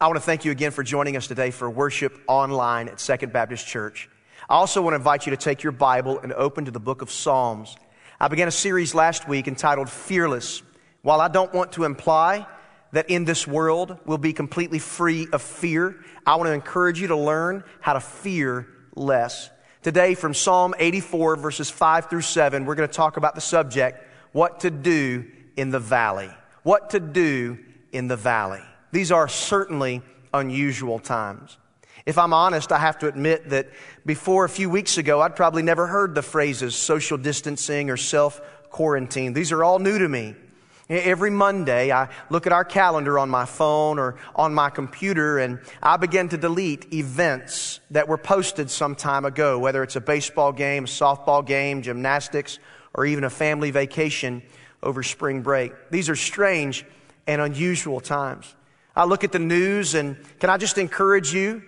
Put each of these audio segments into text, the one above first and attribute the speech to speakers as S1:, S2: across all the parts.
S1: I want to thank you again for joining us today for worship online at Second Baptist Church. I also want to invite you to take your Bible and open to the book of Psalms. I began a series last week entitled Fearless. While I don't want to imply that in this world we'll be completely free of fear, I want to encourage you to learn how to fear less. Today, from Psalm 84, verses 5 through 7, we're going to talk about the subject what to do in the valley. What to do in the valley. These are certainly unusual times. If I'm honest, I have to admit that before a few weeks ago, I'd probably never heard the phrases social distancing or self quarantine. These are all new to me. Every Monday, I look at our calendar on my phone or on my computer and I begin to delete events that were posted some time ago, whether it's a baseball game, a softball game, gymnastics, or even a family vacation over spring break. These are strange and unusual times. I look at the news and can I just encourage you?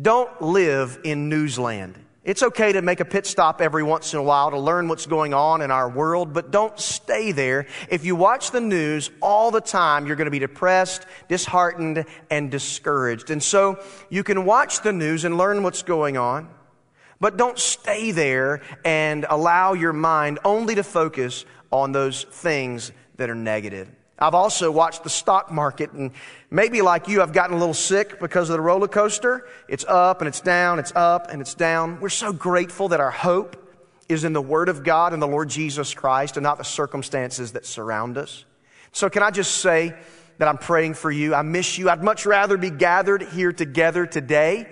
S1: Don't live in newsland. It's okay to make a pit stop every once in a while to learn what's going on in our world, but don't stay there. If you watch the news all the time, you're going to be depressed, disheartened, and discouraged. And so you can watch the news and learn what's going on, but don't stay there and allow your mind only to focus on those things that are negative. I've also watched the stock market and maybe like you, I've gotten a little sick because of the roller coaster. It's up and it's down, it's up and it's down. We're so grateful that our hope is in the Word of God and the Lord Jesus Christ and not the circumstances that surround us. So can I just say that I'm praying for you? I miss you. I'd much rather be gathered here together today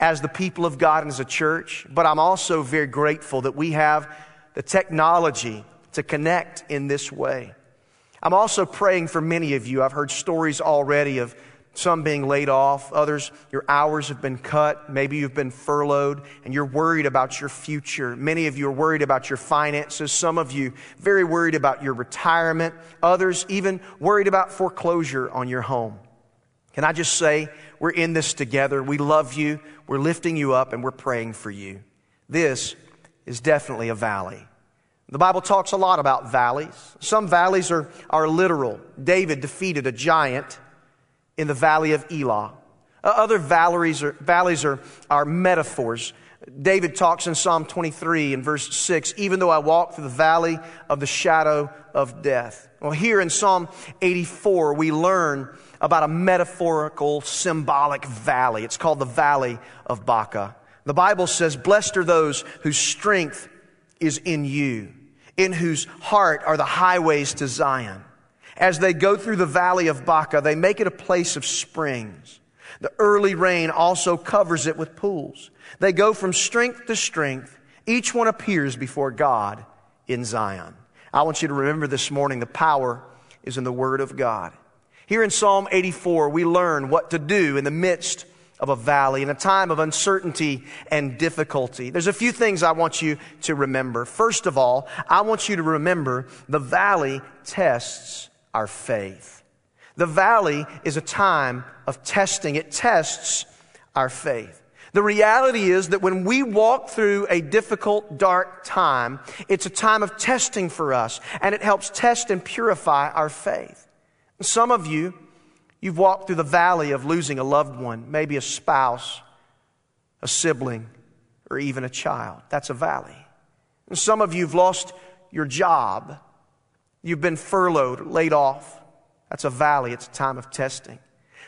S1: as the people of God and as a church, but I'm also very grateful that we have the technology to connect in this way. I'm also praying for many of you. I've heard stories already of some being laid off, others, your hours have been cut, maybe you've been furloughed, and you're worried about your future. Many of you are worried about your finances, some of you very worried about your retirement, others even worried about foreclosure on your home. Can I just say, we're in this together. We love you, we're lifting you up, and we're praying for you. This is definitely a valley. The Bible talks a lot about valleys. Some valleys are, are literal. David defeated a giant in the valley of Elah. Uh, other valleys are, valleys are, are metaphors. David talks in Psalm 23 in verse 6, even though I walk through the valley of the shadow of death. Well, here in Psalm 84, we learn about a metaphorical, symbolic valley. It's called the Valley of Baca. The Bible says, Blessed are those whose strength is in you, in whose heart are the highways to Zion. As they go through the valley of Baca, they make it a place of springs. The early rain also covers it with pools. They go from strength to strength. Each one appears before God in Zion. I want you to remember this morning the power is in the Word of God. Here in Psalm 84, we learn what to do in the midst of a valley, in a time of uncertainty and difficulty. There's a few things I want you to remember. First of all, I want you to remember the valley tests our faith. The valley is a time of testing. It tests our faith. The reality is that when we walk through a difficult, dark time, it's a time of testing for us, and it helps test and purify our faith. Some of you You've walked through the valley of losing a loved one, maybe a spouse, a sibling, or even a child. That's a valley. And some of you have lost your job. You've been furloughed, laid off. That's a valley. It's a time of testing.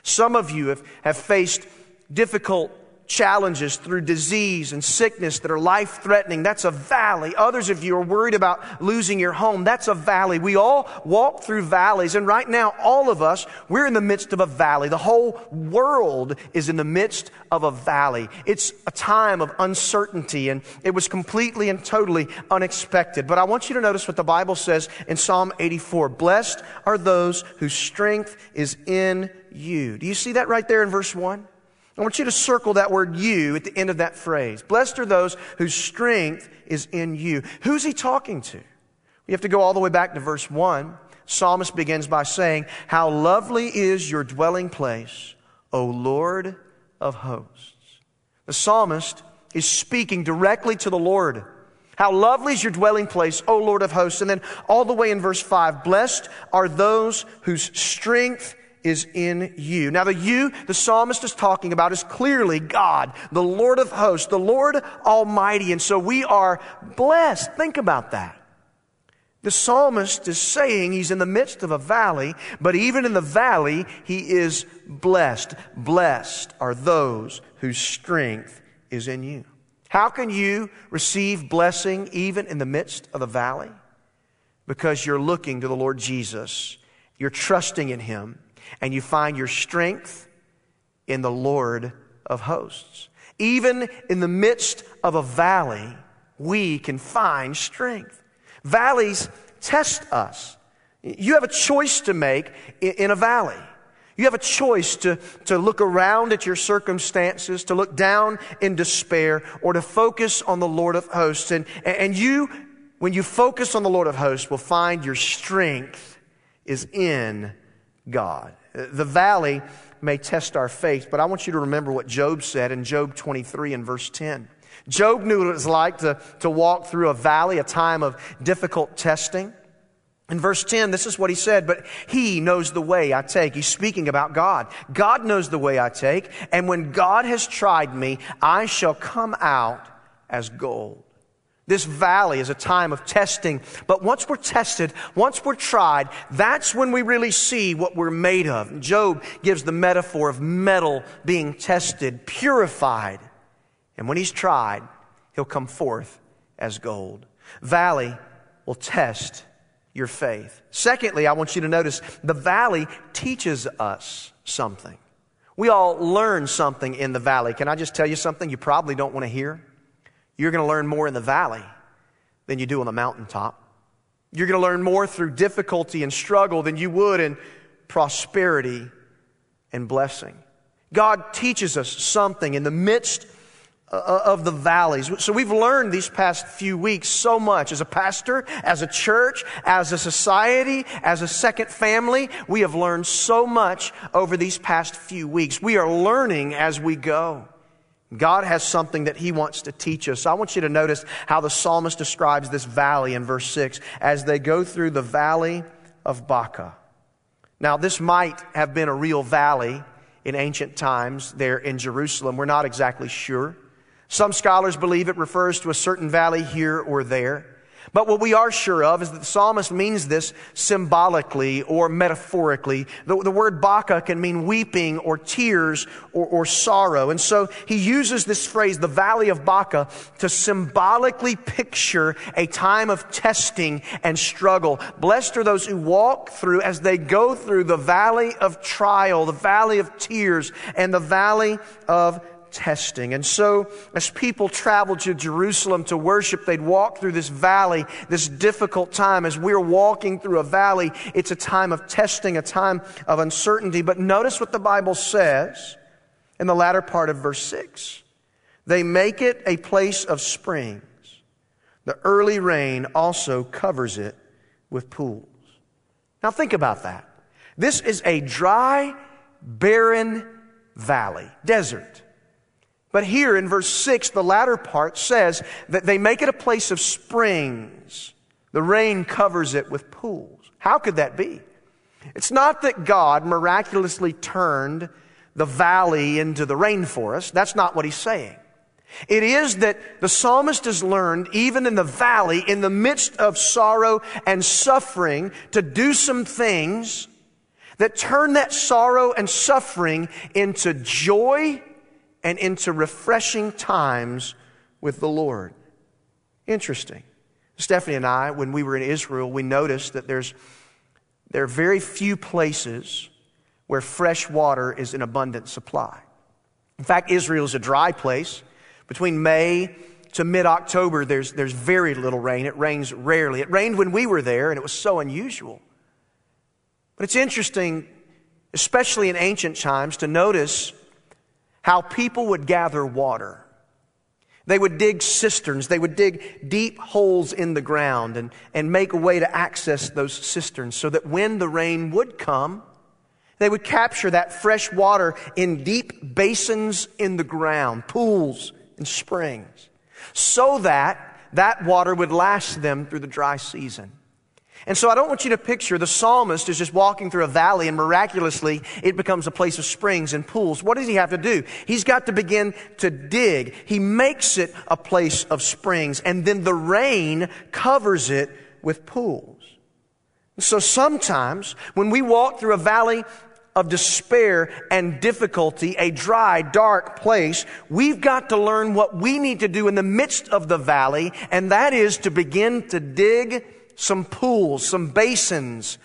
S1: Some of you have, have faced difficult challenges through disease and sickness that are life threatening. That's a valley. Others of you are worried about losing your home. That's a valley. We all walk through valleys. And right now, all of us, we're in the midst of a valley. The whole world is in the midst of a valley. It's a time of uncertainty and it was completely and totally unexpected. But I want you to notice what the Bible says in Psalm 84. Blessed are those whose strength is in you. Do you see that right there in verse 1? I want you to circle that word you at the end of that phrase. Blessed are those whose strength is in you. Who's he talking to? We have to go all the way back to verse 1. Psalmist begins by saying, How lovely is your dwelling place, O Lord of hosts. The psalmist is speaking directly to the Lord. How lovely is your dwelling place, O Lord of hosts. And then all the way in verse 5, blessed are those whose strength is in you. Now, the you the psalmist is talking about is clearly God, the Lord of hosts, the Lord Almighty. And so we are blessed. Think about that. The psalmist is saying he's in the midst of a valley, but even in the valley, he is blessed. Blessed are those whose strength is in you. How can you receive blessing even in the midst of the valley? Because you're looking to the Lord Jesus. You're trusting in Him and you find your strength in the Lord of hosts. Even in the midst of a valley, we can find strength. Valleys test us. You have a choice to make in a valley. You have a choice to, to look around at your circumstances, to look down in despair, or to focus on the Lord of hosts. And, and you, when you focus on the Lord of hosts, will find your strength is in God. The valley may test our faith, but I want you to remember what Job said in Job 23 and verse 10. Job knew what it was like to, to walk through a valley, a time of difficult testing. In verse 10, this is what he said, but he knows the way I take. He's speaking about God. God knows the way I take, and when God has tried me, I shall come out as gold. This valley is a time of testing, but once we're tested, once we're tried, that's when we really see what we're made of. Job gives the metaphor of metal being tested, purified. And when he's tried, he'll come forth as gold. Valley will test your faith. Secondly, I want you to notice the valley teaches us something. We all learn something in the valley. Can I just tell you something you probably don't want to hear? You're going to learn more in the valley than you do on the mountaintop. You're going to learn more through difficulty and struggle than you would in prosperity and blessing. God teaches us something in the midst uh, of the valleys. So we've learned these past few weeks so much as a pastor, as a church, as a society, as a second family. We have learned so much over these past few weeks. We are learning as we go. God has something that He wants to teach us. I want you to notice how the psalmist describes this valley in verse 6 as they go through the valley of Baca. Now, this might have been a real valley in ancient times there in Jerusalem. We're not exactly sure. Some scholars believe it refers to a certain valley here or there. But what we are sure of is that the psalmist means this symbolically or metaphorically. The, the word Baca can mean weeping or tears or, or, sorrow. And so he uses this phrase, the valley of Baca, to symbolically picture a time of testing and struggle. Blessed are those who walk through as they go through the valley of trial, the valley of tears, and the valley of testing. And so, as people traveled to Jerusalem to worship, they'd walk through this valley, this difficult time. As we're walking through a valley, it's a time of testing, a time of uncertainty. But notice what the Bible says in the latter part of verse 6. They make it a place of springs. The early rain also covers it with pools. Now think about that. This is a dry, barren valley, desert. But here in verse 6, the latter part says that they make it a place of springs. The rain covers it with pools. How could that be? It's not that God miraculously turned the valley into the rainforest. That's not what he's saying. It is that the psalmist has learned, even in the valley, in the midst of sorrow and suffering, to do some things that turn that sorrow and suffering into joy and into refreshing times with the Lord. Interesting. Stephanie and I, when we were in Israel, we noticed that there's, there are very few places where fresh water is in abundant supply. In fact, Israel is a dry place. Between May to mid October, there's, there's very little rain. It rains rarely. It rained when we were there, and it was so unusual. But it's interesting, especially in ancient times, to notice how people would gather water. They would dig cisterns. They would dig deep holes in the ground and, and make a way to access those cisterns so that when the rain would come, they would capture that fresh water in deep basins in the ground, pools and springs, so that that water would last them through the dry season. And so I don't want you to picture the psalmist is just walking through a valley and miraculously it becomes a place of springs and pools. What does he have to do? He's got to begin to dig. He makes it a place of springs and then the rain covers it with pools. So sometimes when we walk through a valley of despair and difficulty, a dry, dark place, we've got to learn what we need to do in the midst of the valley, and that is to begin to dig some pools, some basins,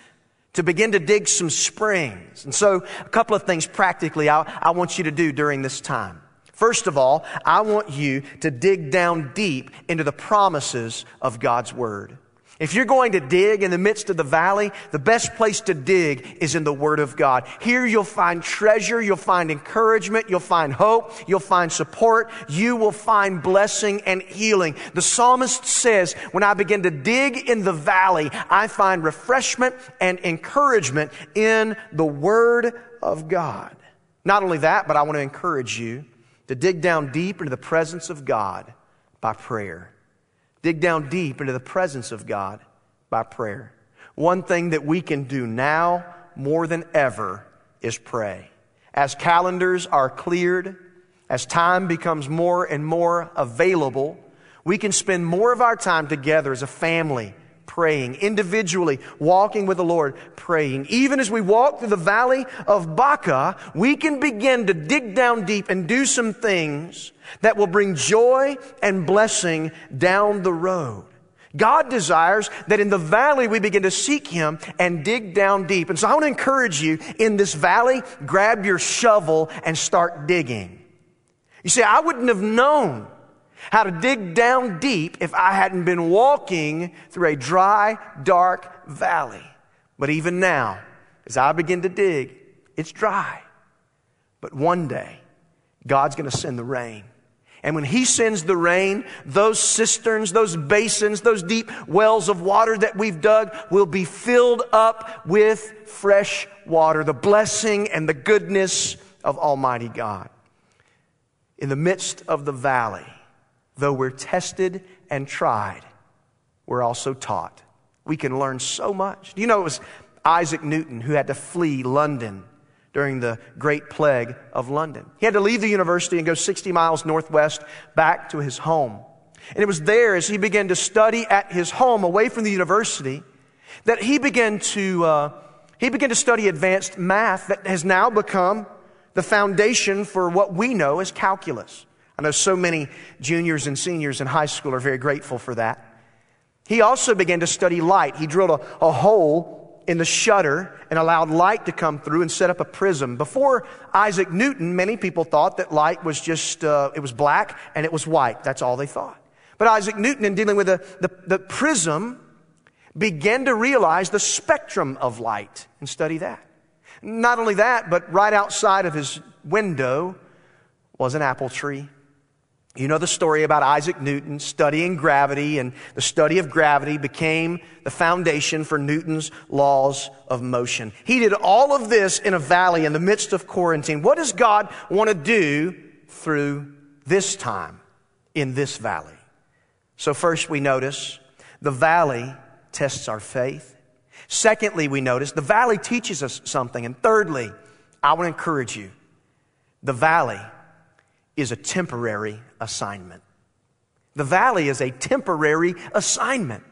S1: to begin to dig some springs. And so, a couple of things practically I, I want you to do during this time. First of all, I want you to dig down deep into the promises of God's Word. If you're going to dig in the midst of the valley, the best place to dig is in the Word of God. Here you'll find treasure, you'll find encouragement, you'll find hope, you'll find support, you will find blessing and healing. The psalmist says, when I begin to dig in the valley, I find refreshment and encouragement in the Word of God. Not only that, but I want to encourage you to dig down deep into the presence of God by prayer. Dig down deep into the presence of God by prayer. One thing that we can do now more than ever is pray. As calendars are cleared, as time becomes more and more available, we can spend more of our time together as a family praying, individually walking with the Lord, praying. Even as we walk through the valley of Baca, we can begin to dig down deep and do some things that will bring joy and blessing down the road. God desires that in the valley we begin to seek Him and dig down deep. And so I want to encourage you in this valley, grab your shovel and start digging. You see, I wouldn't have known how to dig down deep if I hadn't been walking through a dry, dark valley. But even now, as I begin to dig, it's dry. But one day, God's going to send the rain. And when He sends the rain, those cisterns, those basins, those deep wells of water that we've dug will be filled up with fresh water, the blessing and the goodness of Almighty God. In the midst of the valley, though we're tested and tried, we're also taught. We can learn so much. Do you know it was Isaac Newton who had to flee London during the Great Plague of London? He had to leave the university and go 60 miles northwest back to his home. And it was there as he began to study at his home away from the university that he began to, uh, he began to study advanced math that has now become the foundation for what we know as calculus. I know so many juniors and seniors in high school are very grateful for that. He also began to study light. He drilled a, a hole in the shutter and allowed light to come through and set up a prism. Before Isaac Newton, many people thought that light was just, uh, it was black and it was white. That's all they thought. But Isaac Newton, in dealing with the, the, the prism, began to realize the spectrum of light and study that. Not only that, but right outside of his window was an apple tree. You know the story about Isaac Newton studying gravity, and the study of gravity became the foundation for Newton's laws of motion. He did all of this in a valley in the midst of quarantine. What does God want to do through this time in this valley? So, first, we notice the valley tests our faith. Secondly, we notice the valley teaches us something. And thirdly, I want to encourage you the valley is a temporary assignment. The valley is a temporary assignment.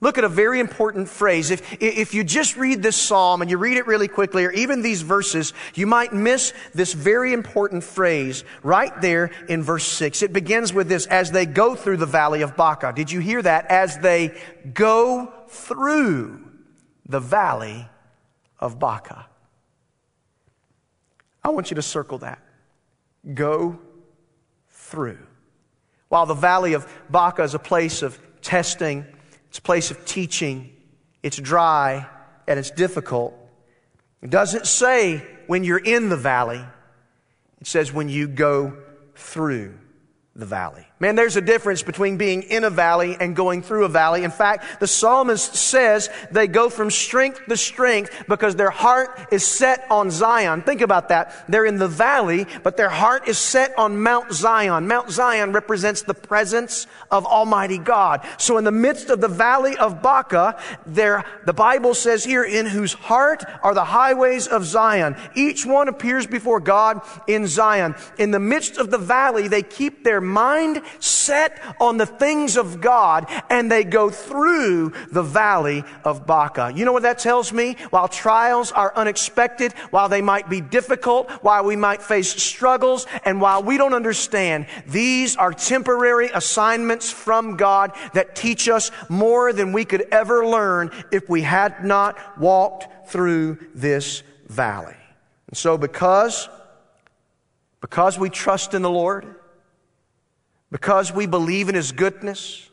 S1: Look at a very important phrase. If, if you just read this psalm and you read it really quickly, or even these verses, you might miss this very important phrase right there in verse 6. It begins with this, as they go through the valley of Baca. Did you hear that? As they go through the valley of Baca. I want you to circle that. Go through. While the valley of Baca is a place of testing, it's a place of teaching, it's dry and it's difficult. It doesn't say when you're in the valley, it says when you go through the valley. Man, there's a difference between being in a valley and going through a valley. In fact, the psalmist says they go from strength to strength because their heart is set on Zion. Think about that. They're in the valley, but their heart is set on Mount Zion. Mount Zion represents the presence of Almighty God. So in the midst of the valley of Baca, there, the Bible says here, in whose heart are the highways of Zion. Each one appears before God in Zion. In the midst of the valley, they keep their mind set on the things of God and they go through the valley of Baca. You know what that tells me? While trials are unexpected, while they might be difficult, while we might face struggles, and while we don't understand, these are temporary assignments from God that teach us more than we could ever learn if we had not walked through this valley. And so because, because we trust in the Lord, because we believe in His goodness,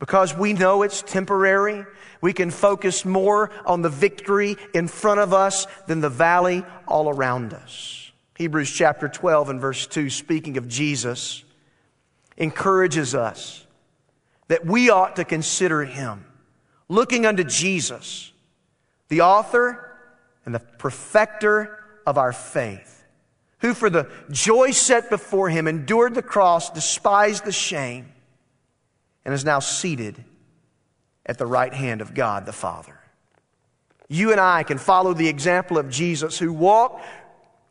S1: because we know it's temporary, we can focus more on the victory in front of us than the valley all around us. Hebrews chapter 12 and verse 2, speaking of Jesus, encourages us that we ought to consider Him, looking unto Jesus, the author and the perfecter of our faith who for the joy set before him endured the cross, despised the shame, and is now seated at the right hand of God the Father. You and I can follow the example of Jesus who walked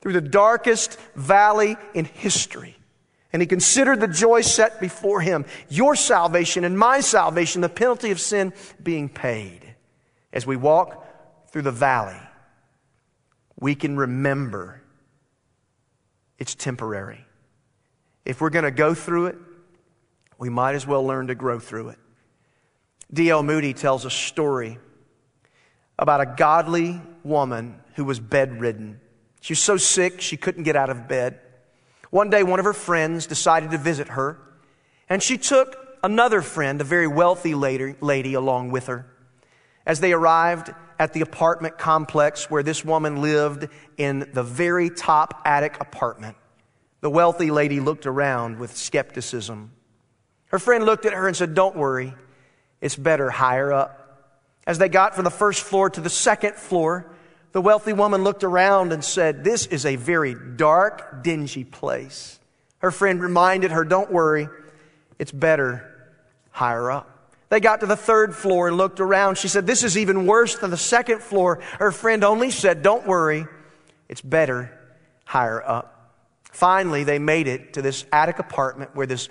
S1: through the darkest valley in history. And he considered the joy set before him, your salvation and my salvation, the penalty of sin being paid. As we walk through the valley, we can remember it's temporary. If we're going to go through it, we might as well learn to grow through it. D.L. Moody tells a story about a godly woman who was bedridden. She was so sick she couldn't get out of bed. One day, one of her friends decided to visit her, and she took another friend, a very wealthy lady, lady along with her. As they arrived at the apartment complex where this woman lived in the very top attic apartment. The wealthy lady looked around with skepticism. Her friend looked at her and said, Don't worry, it's better higher up. As they got from the first floor to the second floor, the wealthy woman looked around and said, This is a very dark, dingy place. Her friend reminded her, Don't worry, it's better higher up. They got to the third floor and looked around. She said, This is even worse than the second floor. Her friend only said, Don't worry, it's better higher up. Finally, they made it to this attic apartment where this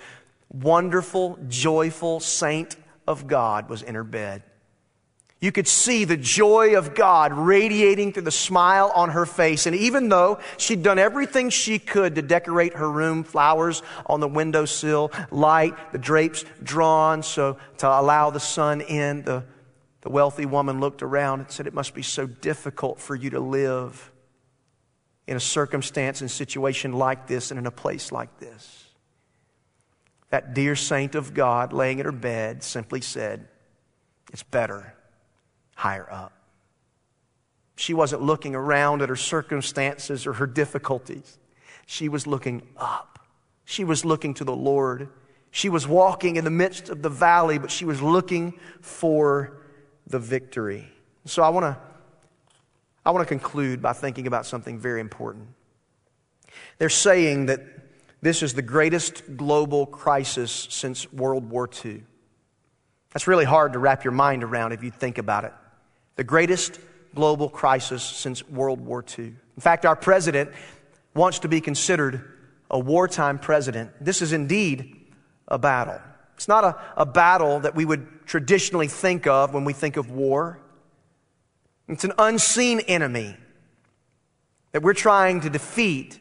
S1: wonderful, joyful saint of God was in her bed. You could see the joy of God radiating through the smile on her face. And even though she'd done everything she could to decorate her room, flowers on the windowsill, light, the drapes drawn so to allow the sun in, the, the wealthy woman looked around and said, It must be so difficult for you to live in a circumstance and situation like this and in a place like this. That dear saint of God laying in her bed simply said, It's better higher up. She wasn't looking around at her circumstances or her difficulties. She was looking up. She was looking to the Lord. She was walking in the midst of the valley, but she was looking for the victory. So I want to I want to conclude by thinking about something very important. They're saying that this is the greatest global crisis since World War II. That's really hard to wrap your mind around if you think about it the greatest global crisis since World War II. In fact, our president wants to be considered a wartime president. This is indeed a battle. It's not a, a battle that we would traditionally think of when we think of war. It's an unseen enemy that we're trying to defeat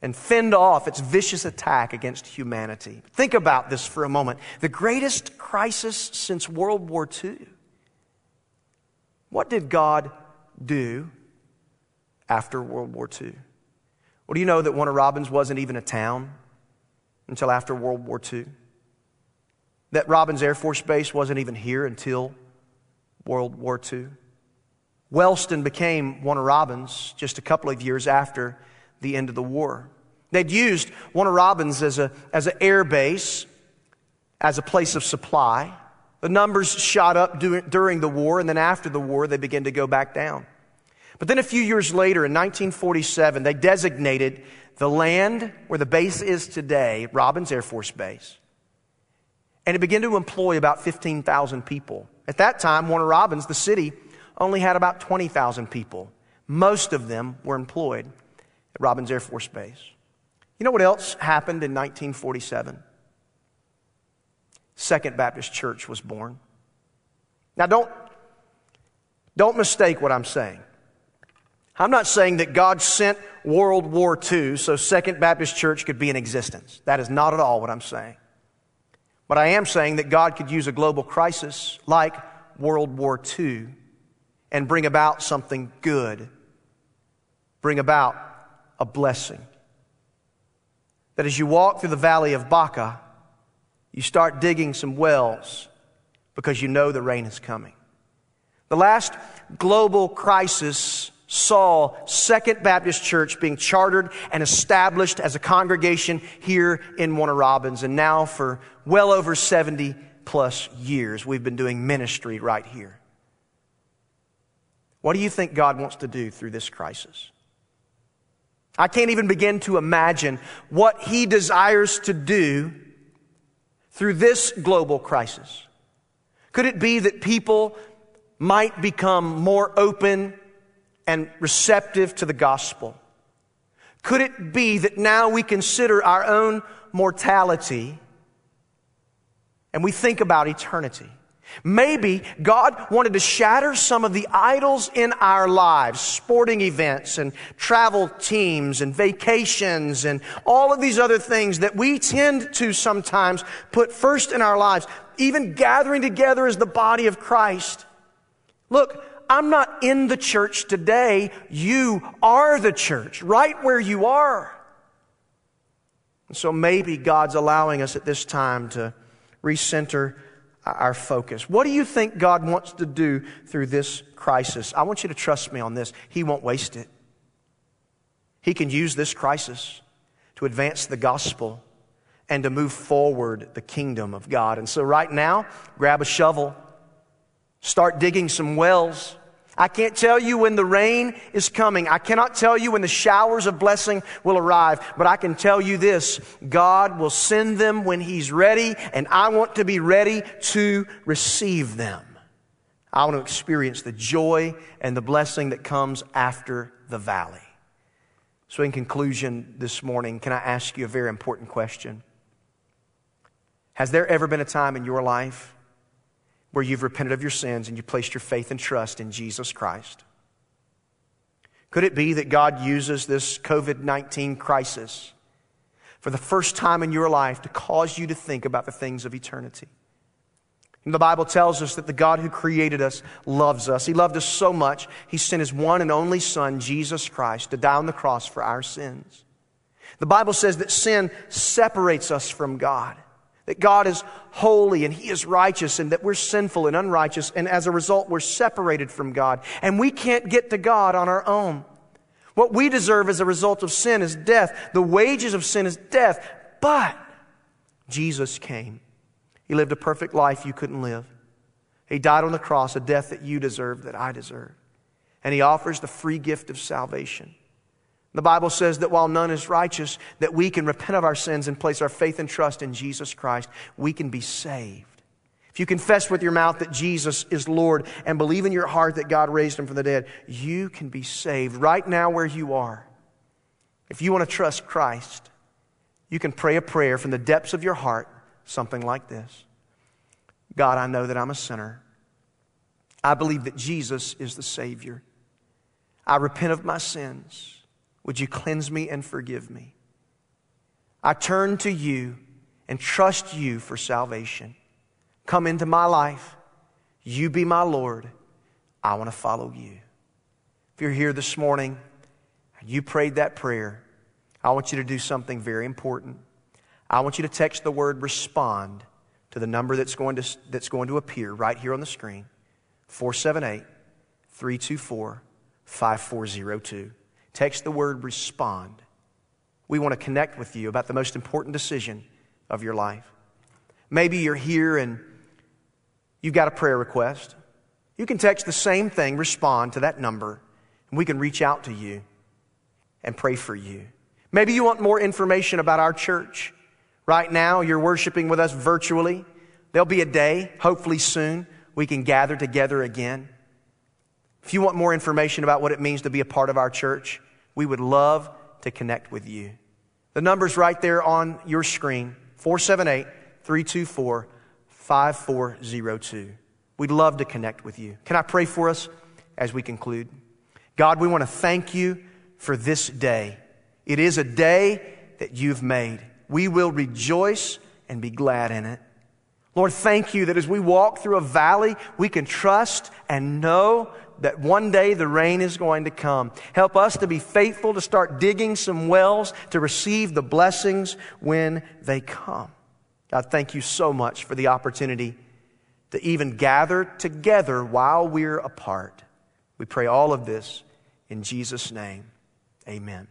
S1: and fend off its vicious attack against humanity. Think about this for a moment. The greatest crisis since World War II. What did God do after World War II? Well, do you know that Warner Robins wasn't even a town until after World War II? That Robins Air Force Base wasn't even here until World War II? Wellston became Warner Robins just a couple of years after the end of the war. They'd used Warner Robins as, a, as an air base, as a place of supply. The numbers shot up during the war, and then after the war, they began to go back down. But then a few years later, in 1947, they designated the land where the base is today, Robins Air Force Base. And it began to employ about 15,000 people. At that time, Warner Robins, the city, only had about 20,000 people. Most of them were employed at Robins Air Force Base. You know what else happened in 1947? Second Baptist Church was born. Now, don't, don't mistake what I'm saying. I'm not saying that God sent World War II so Second Baptist Church could be in existence. That is not at all what I'm saying. But I am saying that God could use a global crisis like World War II and bring about something good, bring about a blessing. That as you walk through the valley of Baca, you start digging some wells because you know the rain is coming. The last global crisis saw Second Baptist Church being chartered and established as a congregation here in Warner Robins. And now for well over 70 plus years, we've been doing ministry right here. What do you think God wants to do through this crisis? I can't even begin to imagine what He desires to do through this global crisis. Could it be that people might become more open and receptive to the gospel? Could it be that now we consider our own mortality and we think about eternity? Maybe God wanted to shatter some of the idols in our lives, sporting events and travel teams and vacations and all of these other things that we tend to sometimes put first in our lives, even gathering together as the body of Christ. Look, I'm not in the church today. You are the church, right where you are. And so maybe God's allowing us at this time to recenter our focus. What do you think God wants to do through this crisis? I want you to trust me on this. He won't waste it. He can use this crisis to advance the gospel and to move forward the kingdom of God. And so, right now, grab a shovel, start digging some wells, I can't tell you when the rain is coming. I cannot tell you when the showers of blessing will arrive, but I can tell you this God will send them when He's ready, and I want to be ready to receive them. I want to experience the joy and the blessing that comes after the valley. So, in conclusion this morning, can I ask you a very important question? Has there ever been a time in your life where you've repented of your sins and you placed your faith and trust in Jesus Christ? Could it be that God uses this COVID 19 crisis for the first time in your life to cause you to think about the things of eternity? And the Bible tells us that the God who created us loves us. He loved us so much, He sent His one and only Son, Jesus Christ, to die on the cross for our sins. The Bible says that sin separates us from God. That God is holy and He is righteous and that we're sinful and unrighteous and as a result we're separated from God. And we can't get to God on our own. What we deserve as a result of sin is death. The wages of sin is death. But Jesus came. He lived a perfect life you couldn't live. He died on the cross, a death that you deserve, that I deserve. And He offers the free gift of salvation. The Bible says that while none is righteous, that we can repent of our sins and place our faith and trust in Jesus Christ. We can be saved. If you confess with your mouth that Jesus is Lord and believe in your heart that God raised him from the dead, you can be saved right now where you are. If you want to trust Christ, you can pray a prayer from the depths of your heart, something like this God, I know that I'm a sinner. I believe that Jesus is the Savior. I repent of my sins. Would you cleanse me and forgive me? I turn to you and trust you for salvation. Come into my life. You be my Lord. I want to follow you. If you're here this morning and you prayed that prayer, I want you to do something very important. I want you to text the word respond to the number that's going to, that's going to appear right here on the screen 478 324 5402. Text the word respond. We want to connect with you about the most important decision of your life. Maybe you're here and you've got a prayer request. You can text the same thing, respond to that number, and we can reach out to you and pray for you. Maybe you want more information about our church. Right now, you're worshiping with us virtually. There'll be a day, hopefully soon, we can gather together again. If you want more information about what it means to be a part of our church, we would love to connect with you. The number's right there on your screen 478 324 5402. We'd love to connect with you. Can I pray for us as we conclude? God, we want to thank you for this day. It is a day that you've made. We will rejoice and be glad in it. Lord, thank you that as we walk through a valley, we can trust and know that one day the rain is going to come. Help us to be faithful to start digging some wells to receive the blessings when they come. God, thank you so much for the opportunity to even gather together while we're apart. We pray all of this in Jesus' name. Amen.